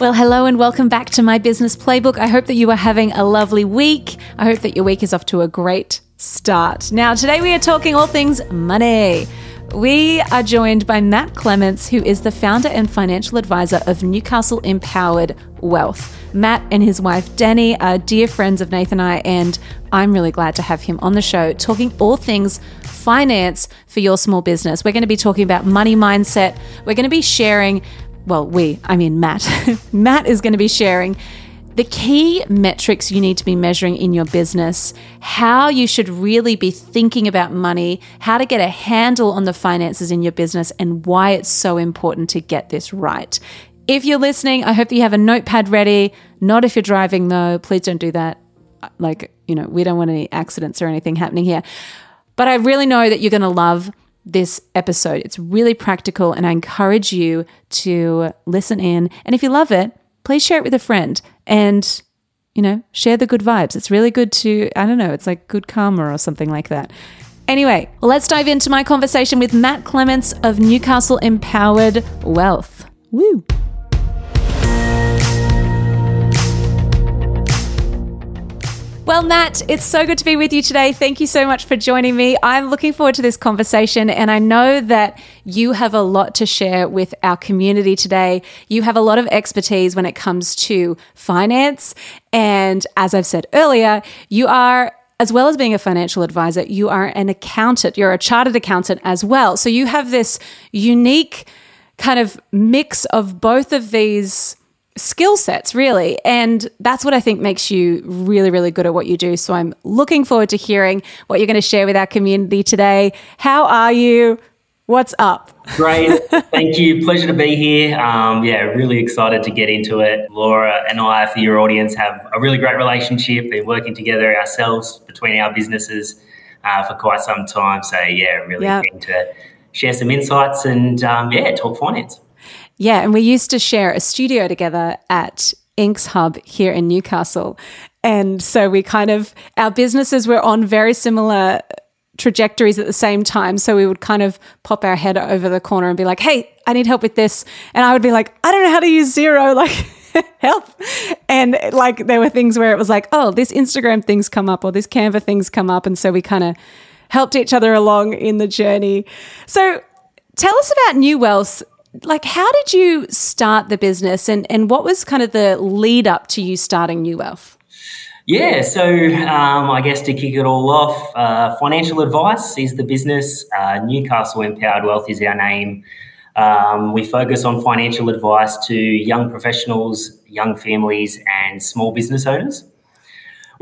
Well, hello and welcome back to my business playbook. I hope that you are having a lovely week. I hope that your week is off to a great start. Now, today we are talking all things money. We are joined by Matt Clements, who is the founder and financial advisor of Newcastle Empowered Wealth. Matt and his wife Danny are dear friends of Nathan and I, and I'm really glad to have him on the show talking all things finance for your small business. We're going to be talking about money mindset. We're going to be sharing well, we, I mean, Matt. Matt is going to be sharing the key metrics you need to be measuring in your business, how you should really be thinking about money, how to get a handle on the finances in your business, and why it's so important to get this right. If you're listening, I hope that you have a notepad ready. Not if you're driving, though. Please don't do that. Like, you know, we don't want any accidents or anything happening here. But I really know that you're going to love this episode. It's really practical, and I encourage you to listen in. And if you love it, please share it with a friend and, you know, share the good vibes. It's really good to, I don't know, it's like good karma or something like that. Anyway, let's dive into my conversation with Matt Clements of Newcastle Empowered Wealth. Woo! Well, Matt, it's so good to be with you today. Thank you so much for joining me. I'm looking forward to this conversation, and I know that you have a lot to share with our community today. You have a lot of expertise when it comes to finance. And as I've said earlier, you are as well as being a financial advisor, you are an accountant. You're a chartered accountant as well. So you have this unique kind of mix of both of these skill sets, really. And that's what I think makes you really, really good at what you do. So I'm looking forward to hearing what you're going to share with our community today. How are you? What's up? Great. Thank you. Pleasure to be here. Um, yeah, really excited to get into it. Laura and I, for your audience, have a really great relationship. Been working together ourselves between our businesses uh, for quite some time. So, yeah, really yep. keen to share some insights and, um, yeah, talk finance. Yeah, and we used to share a studio together at Inks Hub here in Newcastle. And so we kind of, our businesses were on very similar trajectories at the same time. So we would kind of pop our head over the corner and be like, hey, I need help with this. And I would be like, I don't know how to use Xero. Like, help. And like, there were things where it was like, oh, this Instagram things come up or this Canva things come up. And so we kind of helped each other along in the journey. So tell us about New Wealth like how did you start the business and, and what was kind of the lead up to you starting New Wealth? Yeah, so um, I guess to kick it all off, uh, financial advice is the business. Uh, Newcastle Empowered Wealth is our name. Um, we focus on financial advice to young professionals, young families, and small business owners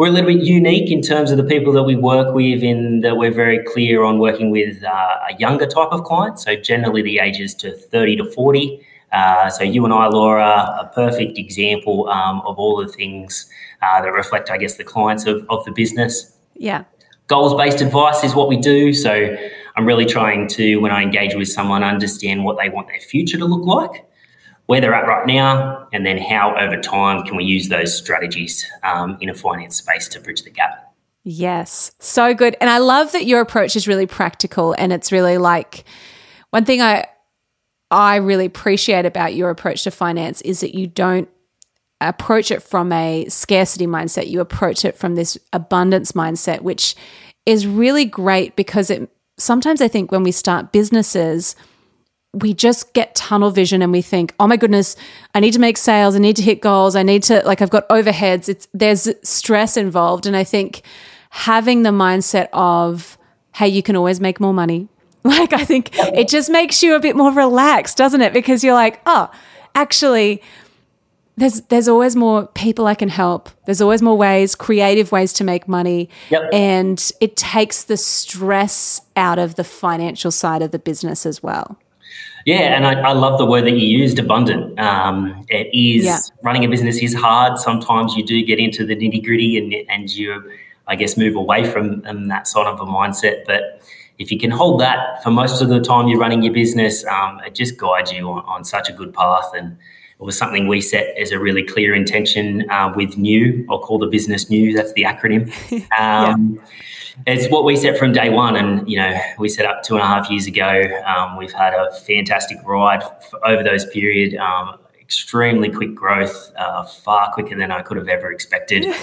we're a little bit unique in terms of the people that we work with in that we're very clear on working with uh, a younger type of client. So generally the ages to 30 to 40 uh, so you and i laura a perfect example um, of all the things uh, that reflect i guess the clients of, of the business. Yeah. Goals based advice is what we do. So i'm really trying to when i engage with someone understand what they want their future to look like where they're at right now, and then how over time can we use those strategies um, in a finance space to bridge the gap. Yes, so good. And I love that your approach is really practical and it's really like one thing I I really appreciate about your approach to finance is that you don't approach it from a scarcity mindset. You approach it from this abundance mindset, which is really great because it sometimes I think when we start businesses, we just get tunnel vision and we think, oh my goodness, I need to make sales, I need to hit goals, I need to like I've got overheads. It's there's stress involved. And I think having the mindset of, hey, you can always make more money. Like I think it just makes you a bit more relaxed, doesn't it? Because you're like, oh, actually, there's there's always more people I can help. There's always more ways, creative ways to make money. Yep. And it takes the stress out of the financial side of the business as well. Yeah, and I, I, love the word that you used, abundant. Um, it is yeah. running a business is hard. Sometimes you do get into the nitty gritty, and and you I guess, move away from that sort of a mindset. But if you can hold that for most of the time you're running your business, um, it just guides you on, on, such a good path. And it was something we set as a really clear intention uh, with New. I'll call the business New. That's the acronym. Um, yeah. It's what we set from day one, and you know we set up two and a half years ago. Um, we've had a fantastic ride over those period. Um, extremely quick growth, uh, far quicker than I could have ever expected.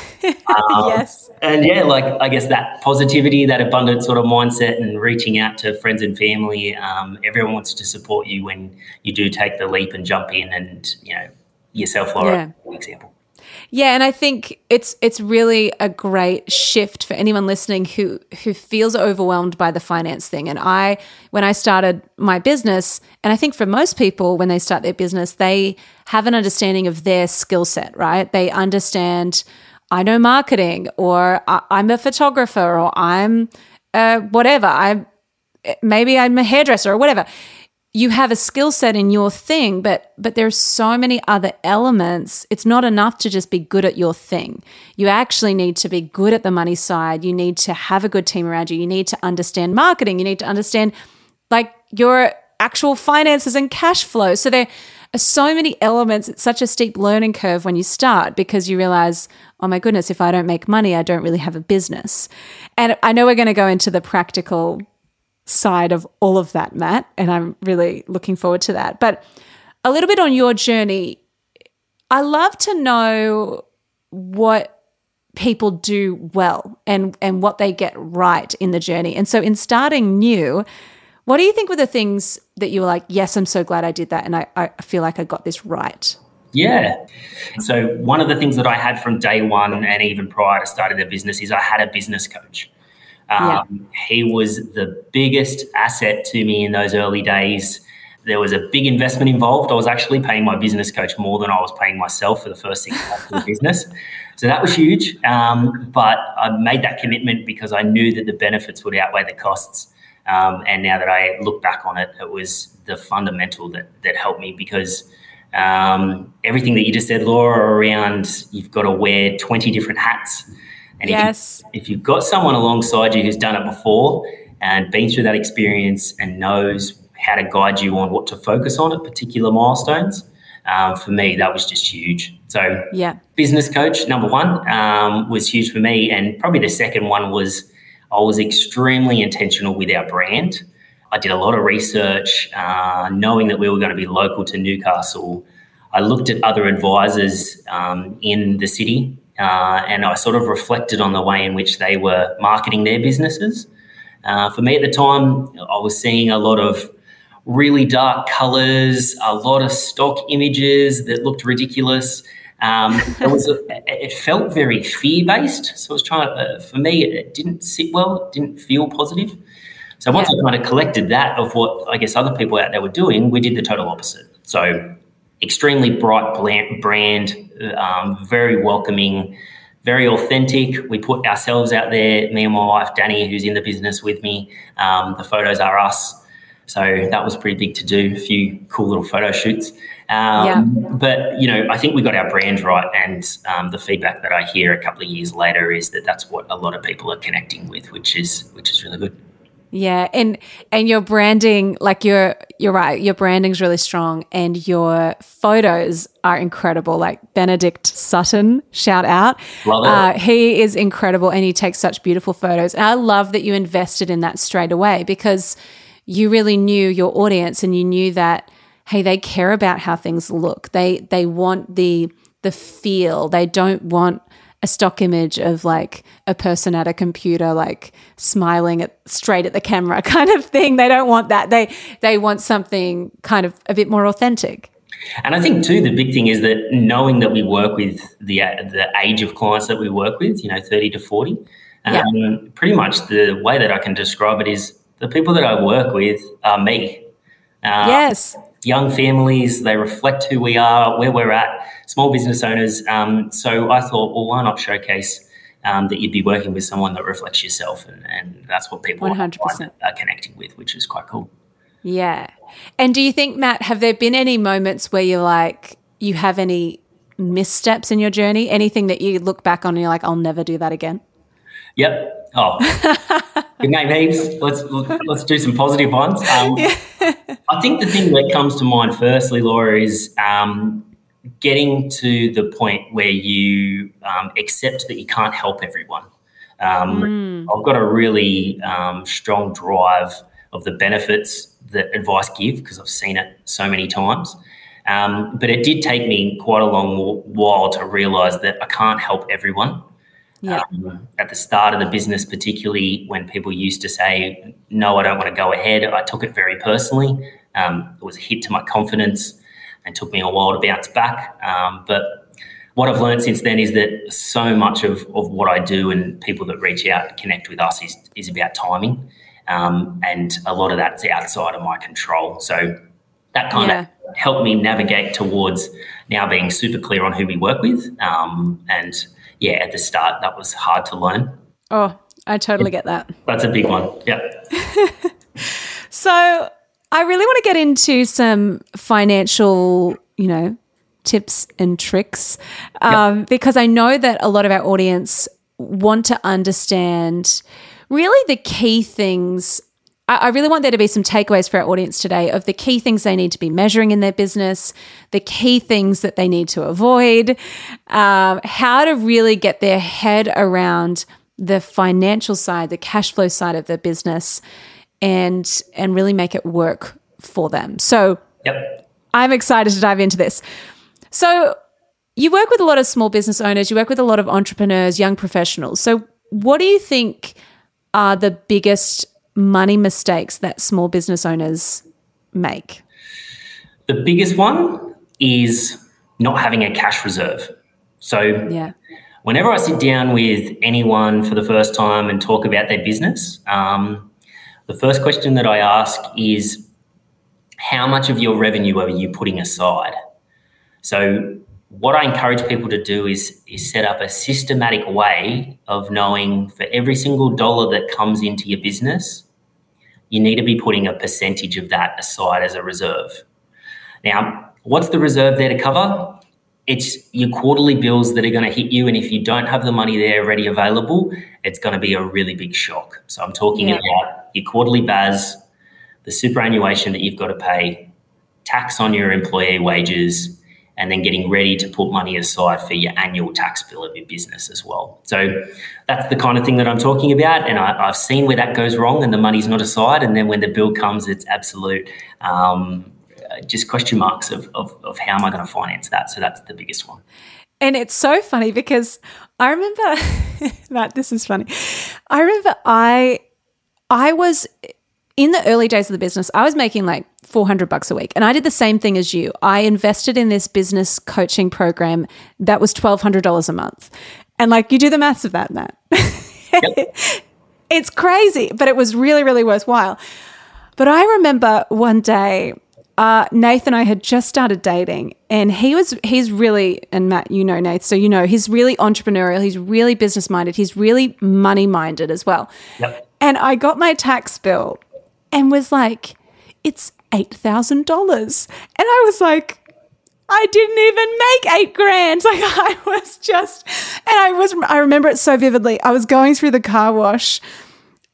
Um, yes. And yeah, like I guess that positivity, that abundant sort of mindset, and reaching out to friends and family. Um, everyone wants to support you when you do take the leap and jump in, and you know yourself, Laura, yeah. example. Yeah, and I think it's it's really a great shift for anyone listening who who feels overwhelmed by the finance thing. And I when I started my business, and I think for most people when they start their business, they have an understanding of their skill set, right? They understand I know marketing or I'm a photographer or I'm uh, whatever. I maybe I'm a hairdresser or whatever you have a skill set in your thing but but there's so many other elements. It's not enough to just be good at your thing. You actually need to be good at the money side. You need to have a good team around you. You need to understand marketing. You need to understand like your actual finances and cash flow. So there are so many elements. It's such a steep learning curve when you start because you realize oh my goodness if i don't make money i don't really have a business. And i know we're going to go into the practical side of all of that, Matt. And I'm really looking forward to that. But a little bit on your journey, I love to know what people do well and and what they get right in the journey. And so in starting new, what do you think were the things that you were like, yes, I'm so glad I did that and I, I feel like I got this right? Yeah. So one of the things that I had from day one and even prior to starting the business is I had a business coach. Um, yeah. He was the biggest asset to me in those early days. There was a big investment involved. I was actually paying my business coach more than I was paying myself for the first six months of the business. So that was huge. Um, but I made that commitment because I knew that the benefits would outweigh the costs. Um, and now that I look back on it, it was the fundamental that, that helped me because um, everything that you just said, Laura, around you've got to wear 20 different hats. And yes. if, you, you've got someone alongside you who's done it before and been through that experience and knows how to guide you on what to focus on at particular milestones, um, for me, that was just huge. So, yeah, business coach number one um, was huge for me, and probably the second one was I was extremely intentional with our brand. I did a lot of research, uh, knowing that we were going to be local to Newcastle. I looked at other advisors um, in the city uh, and I sort of reflected on the way in which they were marketing their businesses. Uh, for me at the time, I was seeing a lot of really dark colors, a lot of stock images that looked ridiculous. Um, it was a, it felt very fear based. So I was trying to, uh, for me, it didn't sit well, it didn't feel positive. So once yeah. I kind of collected that of what I guess other people out there were doing, we did the total opposite. So extremely bright brand, um, very welcoming, very authentic. We put ourselves out there. Me and my wife Danny, who's in the business with me, um, the photos are us. So that was pretty big to do. A few cool little photo shoots. Um, yeah. But you know, I think we got our brand right, and um, the feedback that I hear a couple of years later is that that's what a lot of people are connecting with, which is which is really good. Yeah, and and your branding, like you're you're right, your branding's really strong, and your photos are incredible. Like Benedict Sutton, shout out, uh, he is incredible, and he takes such beautiful photos. And I love that you invested in that straight away because you really knew your audience, and you knew that hey, they care about how things look. They they want the the feel. They don't want a stock image of like a person at a computer like smiling at straight at the camera kind of thing they don't want that they they want something kind of a bit more authentic and I think too, the big thing is that knowing that we work with the the age of clients that we work with, you know, thirty to forty, yeah. um, pretty much the way that I can describe it is the people that I work with are me. Uh, yes, young families, they reflect who we are, where we're at, small business owners. Um, so I thought, well, why not showcase um, that you'd be working with someone that reflects yourself? And, and that's what people 100%. are connecting with, which is quite cool. Yeah. And do you think, Matt, have there been any moments where you're like, you have any missteps in your journey? Anything that you look back on and you're like, I'll never do that again? Yep. Oh, good name, heaps. Let's let's do some positive ones. Um, yeah. I think the thing that comes to mind firstly, Laura, is um, getting to the point where you um, accept that you can't help everyone. Um, mm. I've got a really um, strong drive of the benefits that advice give because I've seen it so many times. Um, but it did take me quite a long while to realize that I can't help everyone. Yeah. Um, at the start of the business, particularly when people used to say, No, I don't want to go ahead, I took it very personally. Um, it was a hit to my confidence and took me a while to bounce back. Um, but what I've learned since then is that so much of, of what I do and people that reach out and connect with us is, is about timing. Um, and a lot of that's outside of my control. So that kind yeah. of helped me navigate towards now being super clear on who we work with. Um, and yeah, at the start, that was hard to learn. Oh, I totally get that. That's a big one. Yeah. so I really want to get into some financial, you know, tips and tricks um, yep. because I know that a lot of our audience want to understand really the key things I really want there to be some takeaways for our audience today of the key things they need to be measuring in their business, the key things that they need to avoid, um, how to really get their head around the financial side, the cash flow side of the business, and and really make it work for them. So, yep. I'm excited to dive into this. So, you work with a lot of small business owners, you work with a lot of entrepreneurs, young professionals. So, what do you think are the biggest money mistakes that small business owners make? The biggest one is not having a cash reserve. So, yeah. whenever I sit down with anyone for the first time and talk about their business, um, the first question that I ask is, how much of your revenue are you putting aside? So, what I encourage people to do is, is set up a systematic way of knowing for every single dollar that comes into your business, you need to be putting a percentage of that aside as a reserve. Now, what's the reserve there to cover? It's your quarterly bills that are going to hit you. And if you don't have the money there ready available, it's going to be a really big shock. So I'm talking yeah. about your quarterly BAS, the superannuation that you've got to pay, tax on your employee wages, and then getting ready to put money aside for your annual tax bill of your business as well. So that's the kind of thing that I'm talking about. And I, have seen where that goes wrong and the money's not aside. And then when the bill comes, it's absolute um, just question marks of, of, of how am I going to finance that. So that's the biggest one. And it's so funny because I remember, Matt, this is funny. I remember I I was in the early days of the business, I was making like 400 bucks a week. And I did the same thing as you. I invested in this business coaching program that was $1,200 a month. And like you do the maths of that, Matt. Yep. it's crazy, but it was really, really worthwhile. But I remember one day, uh, Nathan and I had just started dating, and he was, he's really, and Matt, you know Nate, so you know, he's really entrepreneurial, he's really business minded, he's really money minded as well. Yep. And I got my tax bill and was like, it's $8,000. And I was like, I didn't even make eight grand. Like I was just, and I was, I remember it so vividly. I was going through the car wash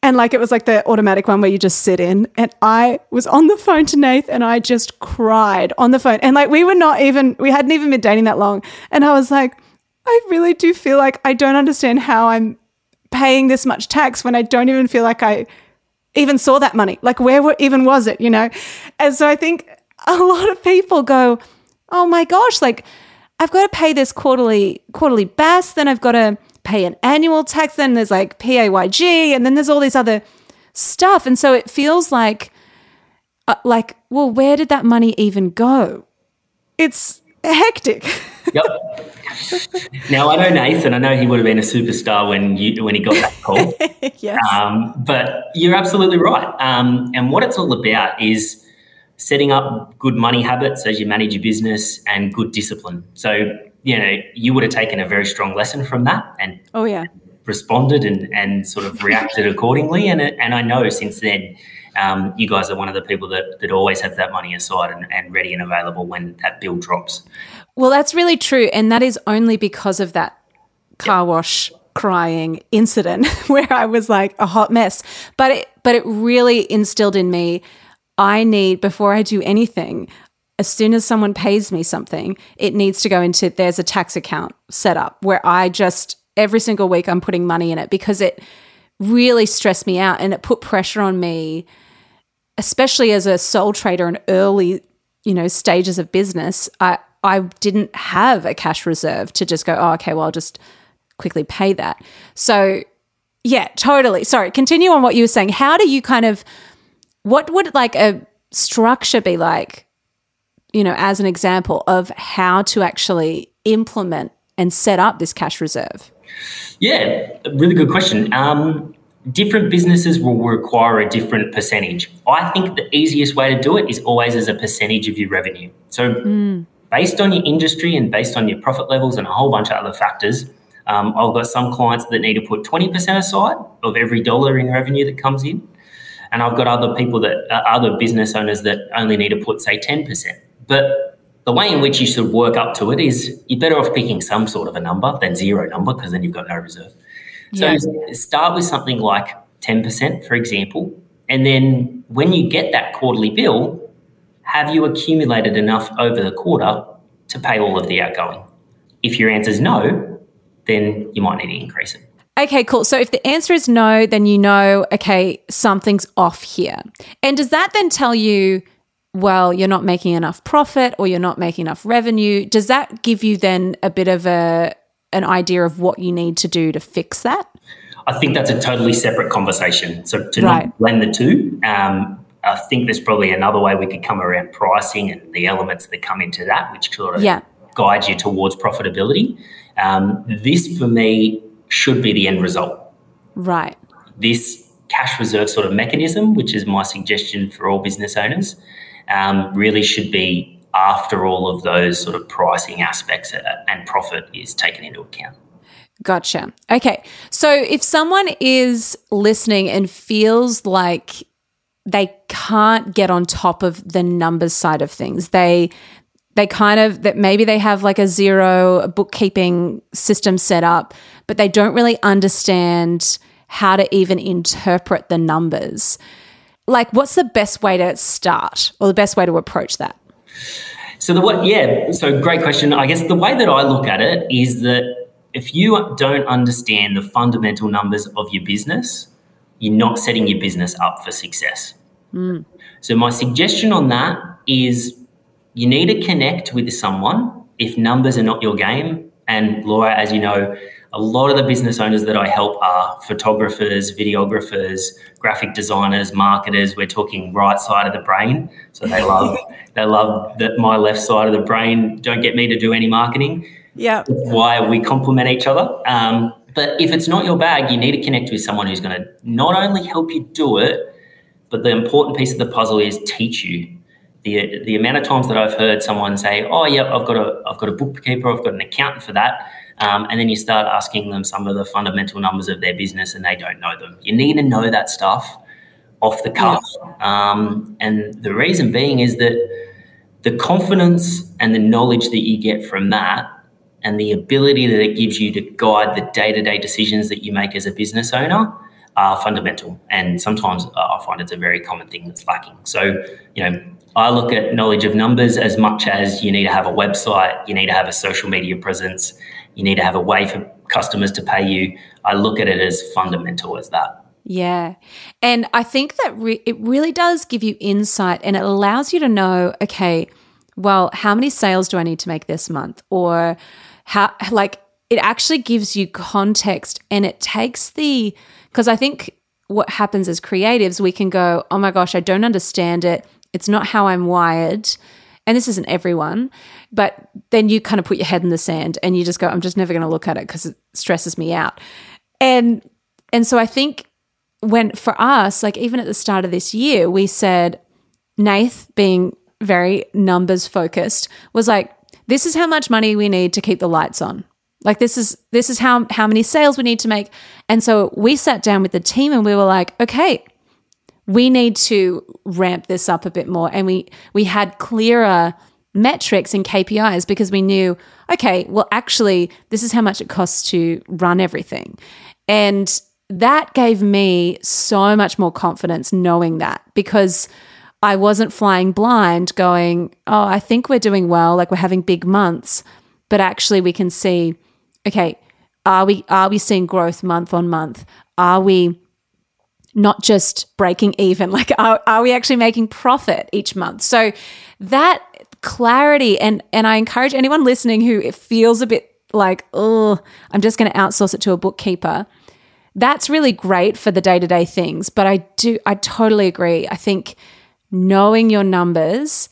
and like it was like the automatic one where you just sit in. And I was on the phone to Nath and I just cried on the phone. And like we were not even, we hadn't even been dating that long. And I was like, I really do feel like I don't understand how I'm paying this much tax when I don't even feel like I even saw that money. Like, where even was it, you know? And so I think a lot of people go, oh my gosh, like, I've got to pay this quarterly quarterly BAS, then I've got to pay an annual tax, then there's like PAYG, and then there's all these other stuff. And so it feels like, uh, like, well, where did that money even go? It's hectic. yep. Now I know Nathan. I know he would have been a superstar when you when he got that call. yes. Um, but you're absolutely right. Um, and what it's all about is setting up good money habits as you manage your business and good discipline. So you know you would have taken a very strong lesson from that and oh yeah responded and and sort of reacted accordingly. And and I know since then. Um, you guys are one of the people that, that always have that money aside and, and ready and available when that bill drops. Well, that's really true. And that is only because of that car wash crying incident where I was like a hot mess. But it but it really instilled in me I need before I do anything, as soon as someone pays me something, it needs to go into there's a tax account set up where I just every single week I'm putting money in it because it really stressed me out and it put pressure on me especially as a sole trader in early you know stages of business I I didn't have a cash reserve to just go oh okay well I'll just quickly pay that so yeah totally sorry continue on what you were saying how do you kind of what would like a structure be like you know, as an example of how to actually implement and set up this cash reserve? Yeah, really good question. Um, different businesses will require a different percentage. I think the easiest way to do it is always as a percentage of your revenue. So, mm. based on your industry and based on your profit levels and a whole bunch of other factors, um, I've got some clients that need to put 20% aside of every dollar in revenue that comes in. And I've got other people that, uh, other business owners that only need to put, say, 10%. But the way in which you should work up to it is you're better off picking some sort of a number than zero number because then you've got no reserve. So yeah. start with something like 10%, for example. And then when you get that quarterly bill, have you accumulated enough over the quarter to pay all of the outgoing? If your answer is no, then you might need to increase it. Okay, cool. So if the answer is no, then you know, okay, something's off here. And does that then tell you well, you're not making enough profit or you're not making enough revenue, does that give you then a bit of a an idea of what you need to do to fix that? I think that's a totally separate conversation. So to right. not blend the two, um, I think there's probably another way we could come around pricing and the elements that come into that, which sort of yeah. guides you towards profitability. Um, this, for me, should be the end result. Right. This cash reserve sort of mechanism, which is my suggestion for all business owners, um, really should be after all of those sort of pricing aspects and profit is taken into account. Gotcha. Okay. So if someone is listening and feels like they can't get on top of the numbers side of things, they they kind of that maybe they have like a Xero bookkeeping system set up, but they don't really understand how to even interpret the numbers like what's the best way to start or the best way to approach that? So the what yeah, so great question. I guess the way that I look at it is that if you don't understand the fundamental numbers of your business, you're not setting your business up for success. Mm. So my suggestion on that is you need to connect with someone if numbers are not your game. And Laura, as you know, a lot of the business owners that I help are photographers, videographers, graphic designers, marketers. We're talking right side of the brain. So they love they love that my left side of the brain. Don't get me to do any marketing. Yeah. Why we complement each other. Um, but if it's not your bag, you need to connect with someone who's going to not only help you do it, but the important piece of the puzzle is teach you. The, the amount of times that I've heard someone say, "Oh, yeah, I've got a I've got a bookkeeper, I've got an accountant for that," Um, and then you start asking them some of the fundamental numbers of their business and they don't know them. You need to know that stuff off the cuff. Um, and the reason being is that the confidence and the knowledge that you get from that and the ability that it gives you to guide the day to day decisions that you make as a business owner are fundamental. And sometimes I find it's a very common thing that's lacking. So, you know, I look at knowledge of numbers as much as you need to have a website, you need to have a social media presence, you need to have a way for customers to pay you. I look at it as fundamental as that. Yeah. And I think that re- it really does give you insight and it allows you to know, okay, well, how many sales do I need to make this month? Or how, like, it actually gives you context and it takes the, because I think what happens as creatives, we can go, oh my gosh, I don't understand it. It's not how I'm wired and this isn't everyone, but then you kind of put your head in the sand and you just go, I'm just never going to look at it because it stresses me out. And and so I think when for us, like even at the start of this year, we said, Nath being very numbers focused, was like, this is how much money we need to keep the lights on. Like this is this is how how many sales we need to make. And so we sat down with the team and we were like, okay, we need to ramp this up a bit more and we we had clearer metrics and KPIs because we knew, okay, well, actually, this is how much it costs to run everything. And that gave me so much more confidence knowing that because I wasn't flying blind going, oh, I think we're doing well, like we're having big months, but actually we can see, okay, are we are we seeing growth month on month? Are we not just breaking even? Like are, are we actually making profit each month? So that clarity and and I encourage anyone listening who it feels a bit like, oh, I'm just going to outsource it to a bookkeeper. That's really great for the day-to-day things, but I do I totally agree. I think knowing your numbers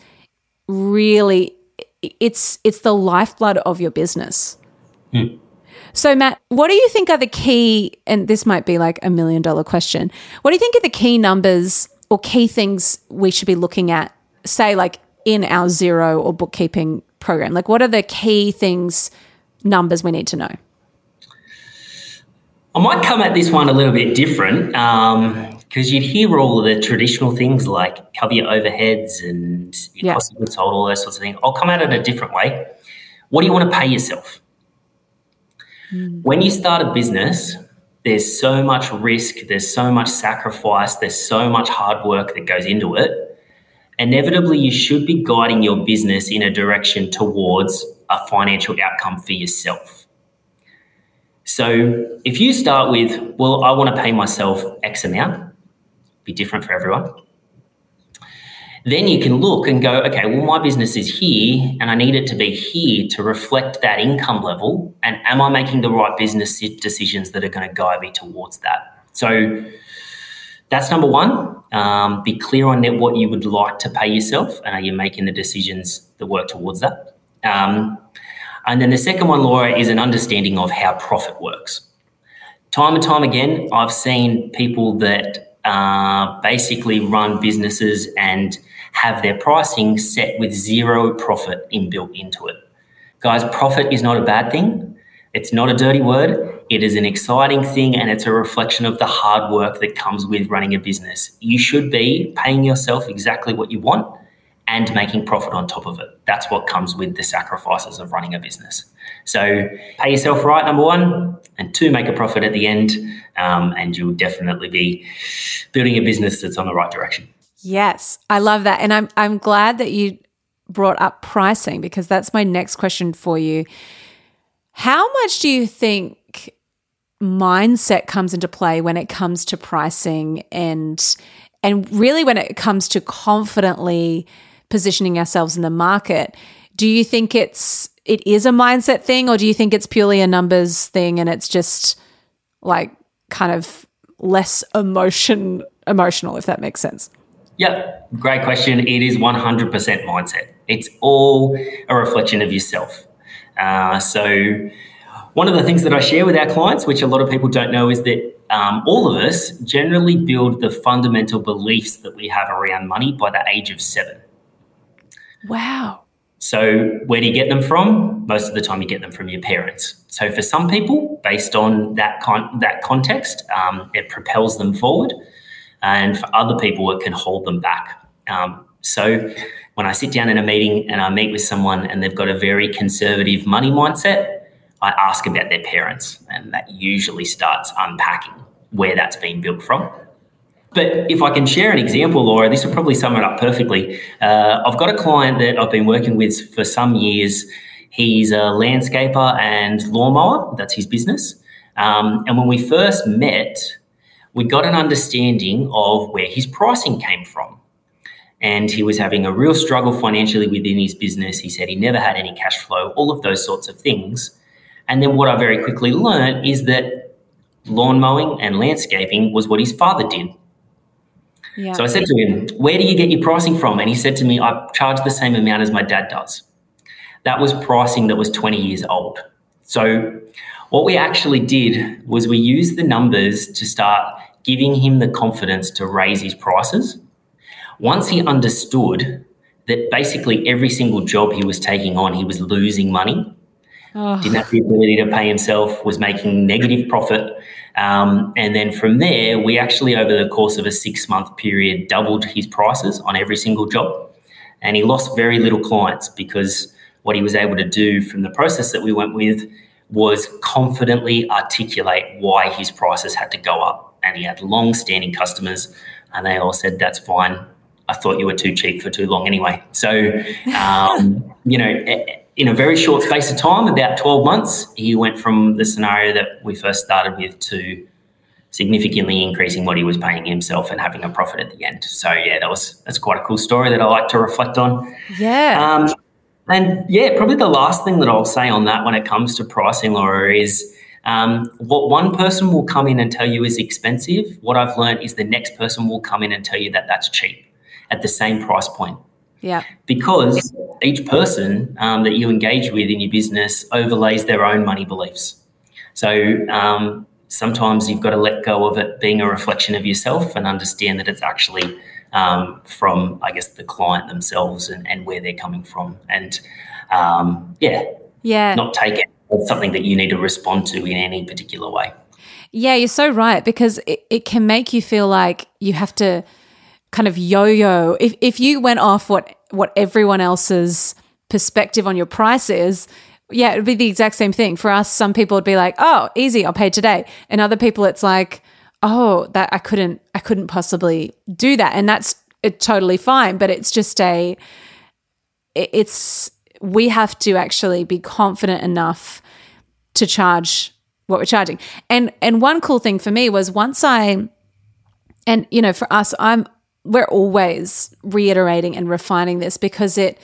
really it's it's the lifeblood of your business. Mm. So Matt, what do you think are the key and this might be like a million dollar question. What do you think are the key numbers or key things we should be looking at say like in our Xero or bookkeeping program? Like, what are the key things, numbers we need to know? I might come at this one a little bit different because um, you'd hear all of the traditional things like cover your overheads and your yeah. cost of goods sold, all those sorts of things. I'll come at it a different way. What do you want to pay yourself? Mm. When you start a business, there's so much risk, there's so much sacrifice, there's so much hard work that goes into it inevitably you should be guiding your business in a direction towards a financial outcome for yourself. So if you start with, well, I want to pay myself X amount, be different for everyone. Then you can look and go, okay, well, my business is here and I need it to be here to reflect that income level. And am I making the right business decisions that are going to guide me towards that? So that's number one. Um, be clear on what you would like to pay yourself, and are you making the decisions that work towards that? Um, and then the second one, Laura, is an understanding of how profit works. Time and time again, I've seen people that uh, basically run businesses and have their pricing set with zero profit inbuilt into it. Guys, profit is not a bad thing. It's not a dirty word. It is an exciting thing and it's a reflection of the hard work that comes with running a business. You should be paying yourself exactly what you want and making profit on top of it. That's what comes with the sacrifices of running a business. So pay yourself right, number one, and two, make a profit at the end, um, and you'll definitely be building a business that's on the right direction. Yes, I love that, and I'm I'm glad that you brought up pricing because that's my next question for you. How much do you think mindset comes into play when it comes to pricing and and really when it comes to confidently positioning ourselves in the market? Do you think it's it is a mindset thing or do you think it's purely a numbers thing and it's just like kind of less emotion emotional if that makes sense? Yep, great question. It is 100% mindset. It's all a reflection of yourself. Uh, so, one of the things that I share with our clients, which a lot of people don't know, is that um, all of us generally build the fundamental beliefs that we have around money by the age of seven. Wow. So, where do you get them from? Most of the time, you get them from your parents. So, for some people, based on that con- that context, um, it propels them forward, and for other people, it can hold them back. Um, so, when I sit down in a meeting and I meet with someone and they've got a very conservative money mindset, I ask about their parents, and that usually starts unpacking where that's been built from. But if I can share an example, Laura, this will probably sum it up perfectly. Uh, I've got a client that I've been working with for some years. He's a landscaper and lawnmower, that's his business. Um, and when we first met, we got an understanding of where his pricing came from and he was having a real struggle financially within his business. He said he never had any cash flow, all of those sorts of things. And then what I very quickly learned is that lawn mowing and landscaping was what his father did. Yeah. So I said to him, Where do you get your pricing from? And he said to me, I charge the same amount as my dad does. That was pricing that was 20 years old. So what we actually did was we used the numbers to start giving him the confidence to raise his prices once he understood that basically every single job he was taking on, he was losing money, oh. didn't have the ability to pay himself, was making negative profit. Um, and then from there, we actually, over the course of a six month period, doubled his prices on every single job. and he lost very little clients because what he was able to do from the process that we went with was confidently articulate why his prices had to go up. And he had long standing customers, and they all said, That's fine. I thought you were too cheap for too long anyway. So, um, you know, in a very short space of time, about 12 months, he went from the scenario that we first started with to significantly increasing what he was paying himself and having a profit at the end. So yeah, that was that's quite a cool story that I like to reflect on. Yeah. Um, and yeah, probably the last thing that I'll say on that when it comes to pricing, Laura, is um, what one person will come in and tell you is expensive. What I've learned is the next person will come in and tell you that that's cheap at the same price point. Yeah. Because each person um, that you engage with in your business overlays their own money beliefs. So um, sometimes you've got to let go of it being a reflection of yourself and understand that it's actually um, from, I guess, the client themselves and, and where they're coming from. And um, yeah, yeah, not take it as something that you need to respond to in any particular way. Yeah, you're so right because it, it can make you feel like you have to kind of yo-yo. If if you went off what what everyone else's perspective on your price is, yeah, it would be the exact same thing. For us, some people would be like, "Oh, easy, I'll pay today," and other people, it's like, "Oh, that I couldn't, I couldn't possibly do that," and that's it, totally fine. But it's just a, it, it's we have to actually be confident enough to charge what we're charging. And and one cool thing for me was once I, and you know, for us, I'm we're always reiterating and refining this because it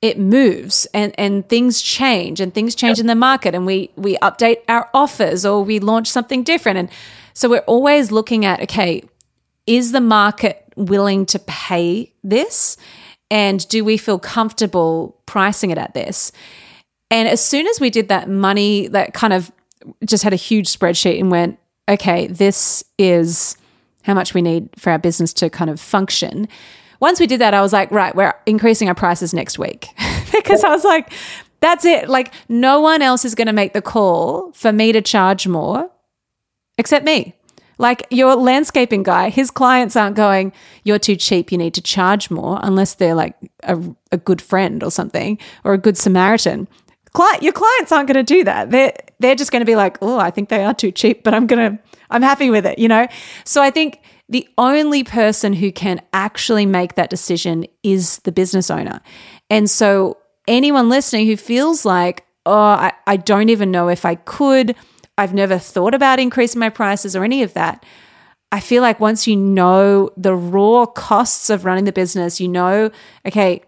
it moves and and things change and things change in the market and we we update our offers or we launch something different. And so we're always looking at okay is the market willing to pay this? And do we feel comfortable pricing it at this? And as soon as we did that money that kind of just had a huge spreadsheet and went okay this is how much we need for our business to kind of function once we did that, I was like, right, we're increasing our prices next week because I was like, that's it. Like, no one else is going to make the call for me to charge more except me. Like, your landscaping guy, his clients aren't going, you're too cheap, you need to charge more, unless they're like a, a good friend or something or a good Samaritan. Client, your clients aren't going to do that. They're, they're just going to be like, oh, I think they are too cheap, but I'm going to, I'm happy with it, you know? So I think the only person who can actually make that decision is the business owner. And so, anyone listening who feels like, oh, I, I don't even know if I could, I've never thought about increasing my prices or any of that. I feel like once you know the raw costs of running the business, you know, okay,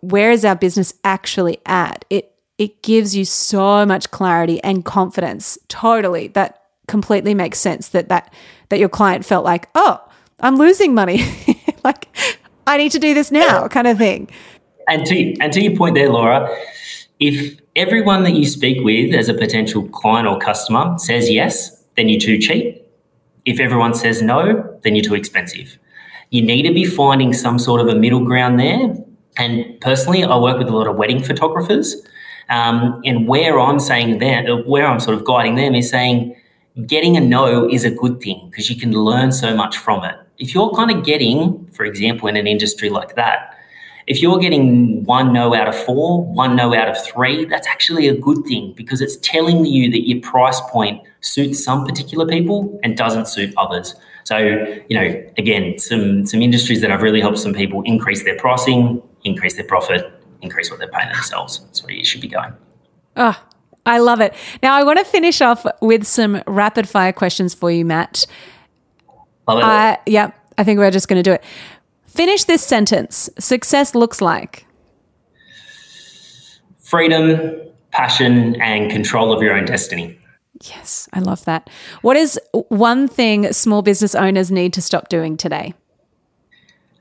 where is our business actually at? It it gives you so much clarity and confidence. Totally. That completely makes sense that that that your client felt like, oh, I'm losing money. like, I need to do this now, kind of thing. And to, and to your point there, Laura, if everyone that you speak with as a potential client or customer says yes, then you're too cheap. If everyone says no, then you're too expensive. You need to be finding some sort of a middle ground there. And personally, I work with a lot of wedding photographers. Um, and where I'm saying that, where I'm sort of guiding them is saying, getting a no is a good thing because you can learn so much from it. If you're kind of getting, for example, in an industry like that, if you're getting one no out of four, one no out of three, that's actually a good thing because it's telling you that your price point suits some particular people and doesn't suit others. So, you know, again, some some industries that I've really helped some people increase their pricing, increase their profit, increase what they're paying themselves. That's where you should be going. Oh, I love it. Now, I want to finish off with some rapid fire questions for you, Matt. Love it. Uh, yeah, I think we're just going to do it. Finish this sentence. Success looks like freedom, passion, and control of your own destiny. Yes, I love that. What is one thing small business owners need to stop doing today?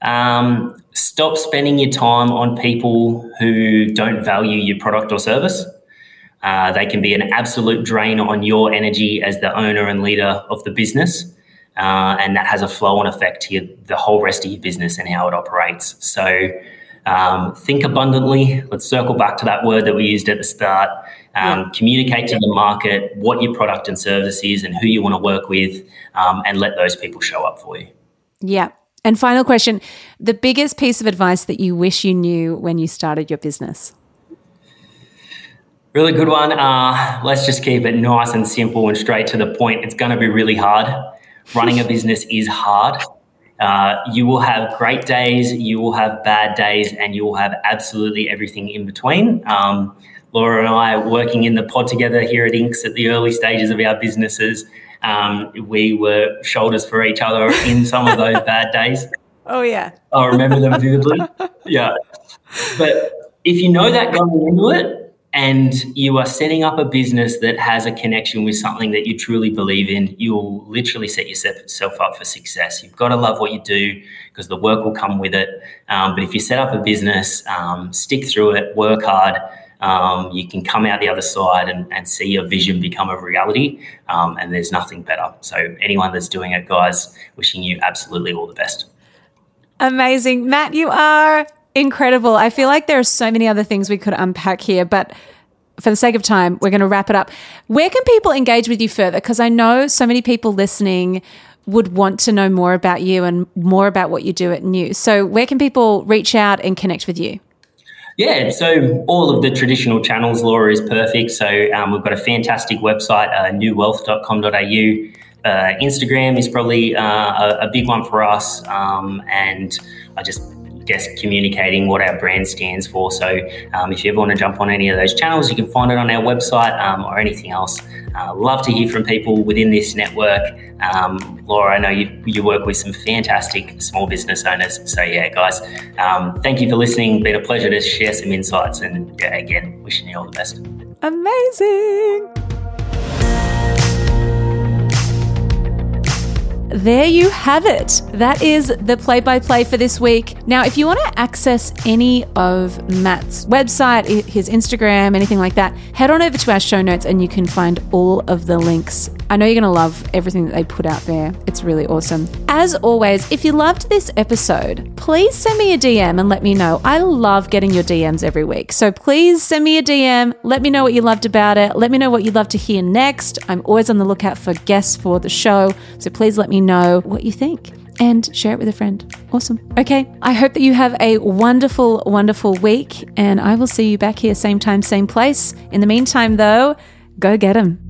Um, stop spending your time on people who don't value your product or service. Uh, they can be an absolute drain on your energy as the owner and leader of the business. Uh, and that has a flow on effect to your, the whole rest of your business and how it operates. So um, think abundantly. Let's circle back to that word that we used at the start. Um, yeah. Communicate to the market what your product and service is and who you want to work with, um, and let those people show up for you. Yeah, And final question the biggest piece of advice that you wish you knew when you started your business? Really good one. Uh, let's just keep it nice and simple and straight to the point. It's going to be really hard. Running a business is hard. Uh, you will have great days, you will have bad days, and you will have absolutely everything in between. Um, Laura and I working in the pod together here at Inks at the early stages of our businesses. Um, we were shoulders for each other in some of those bad days. Oh, yeah. I remember them vividly. Yeah. But if you know that going into it, and you are setting up a business that has a connection with something that you truly believe in, you will literally set yourself up for success. You've got to love what you do because the work will come with it. Um, but if you set up a business, um, stick through it, work hard, um, you can come out the other side and, and see your vision become a reality. Um, and there's nothing better. So, anyone that's doing it, guys, wishing you absolutely all the best. Amazing. Matt, you are incredible. I feel like there are so many other things we could unpack here, but for the sake of time, we're going to wrap it up. Where can people engage with you further? Because I know so many people listening would want to know more about you and more about what you do at New. So, where can people reach out and connect with you? Yeah, so all of the traditional channels, Laura is perfect. So um, we've got a fantastic website, uh, newwealth.com.au. Uh, Instagram is probably uh, a, a, big one for us. Um, and I just guess communicating what our brand stands for. So um, if you ever want to jump on any of those channels, you can find it on our website um, or anything else. Uh, love to hear from people within this network. Um, Laura, I know you, you work with some fantastic small business owners. So yeah, guys, um, thank you for listening. Been a pleasure to share some insights and yeah, again, wishing you all the best. Amazing. There you have it. That is the play by play for this week. Now, if you want to access any of Matt's website, his Instagram, anything like that, head on over to our show notes and you can find all of the links. I know you're going to love everything that they put out there. It's really awesome. As always, if you loved this episode, please send me a DM and let me know. I love getting your DMs every week. So please send me a DM. Let me know what you loved about it. Let me know what you'd love to hear next. I'm always on the lookout for guests for the show. So please let me know what you think and share it with a friend. Awesome. Okay. I hope that you have a wonderful, wonderful week, and I will see you back here, same time, same place. In the meantime, though, go get them.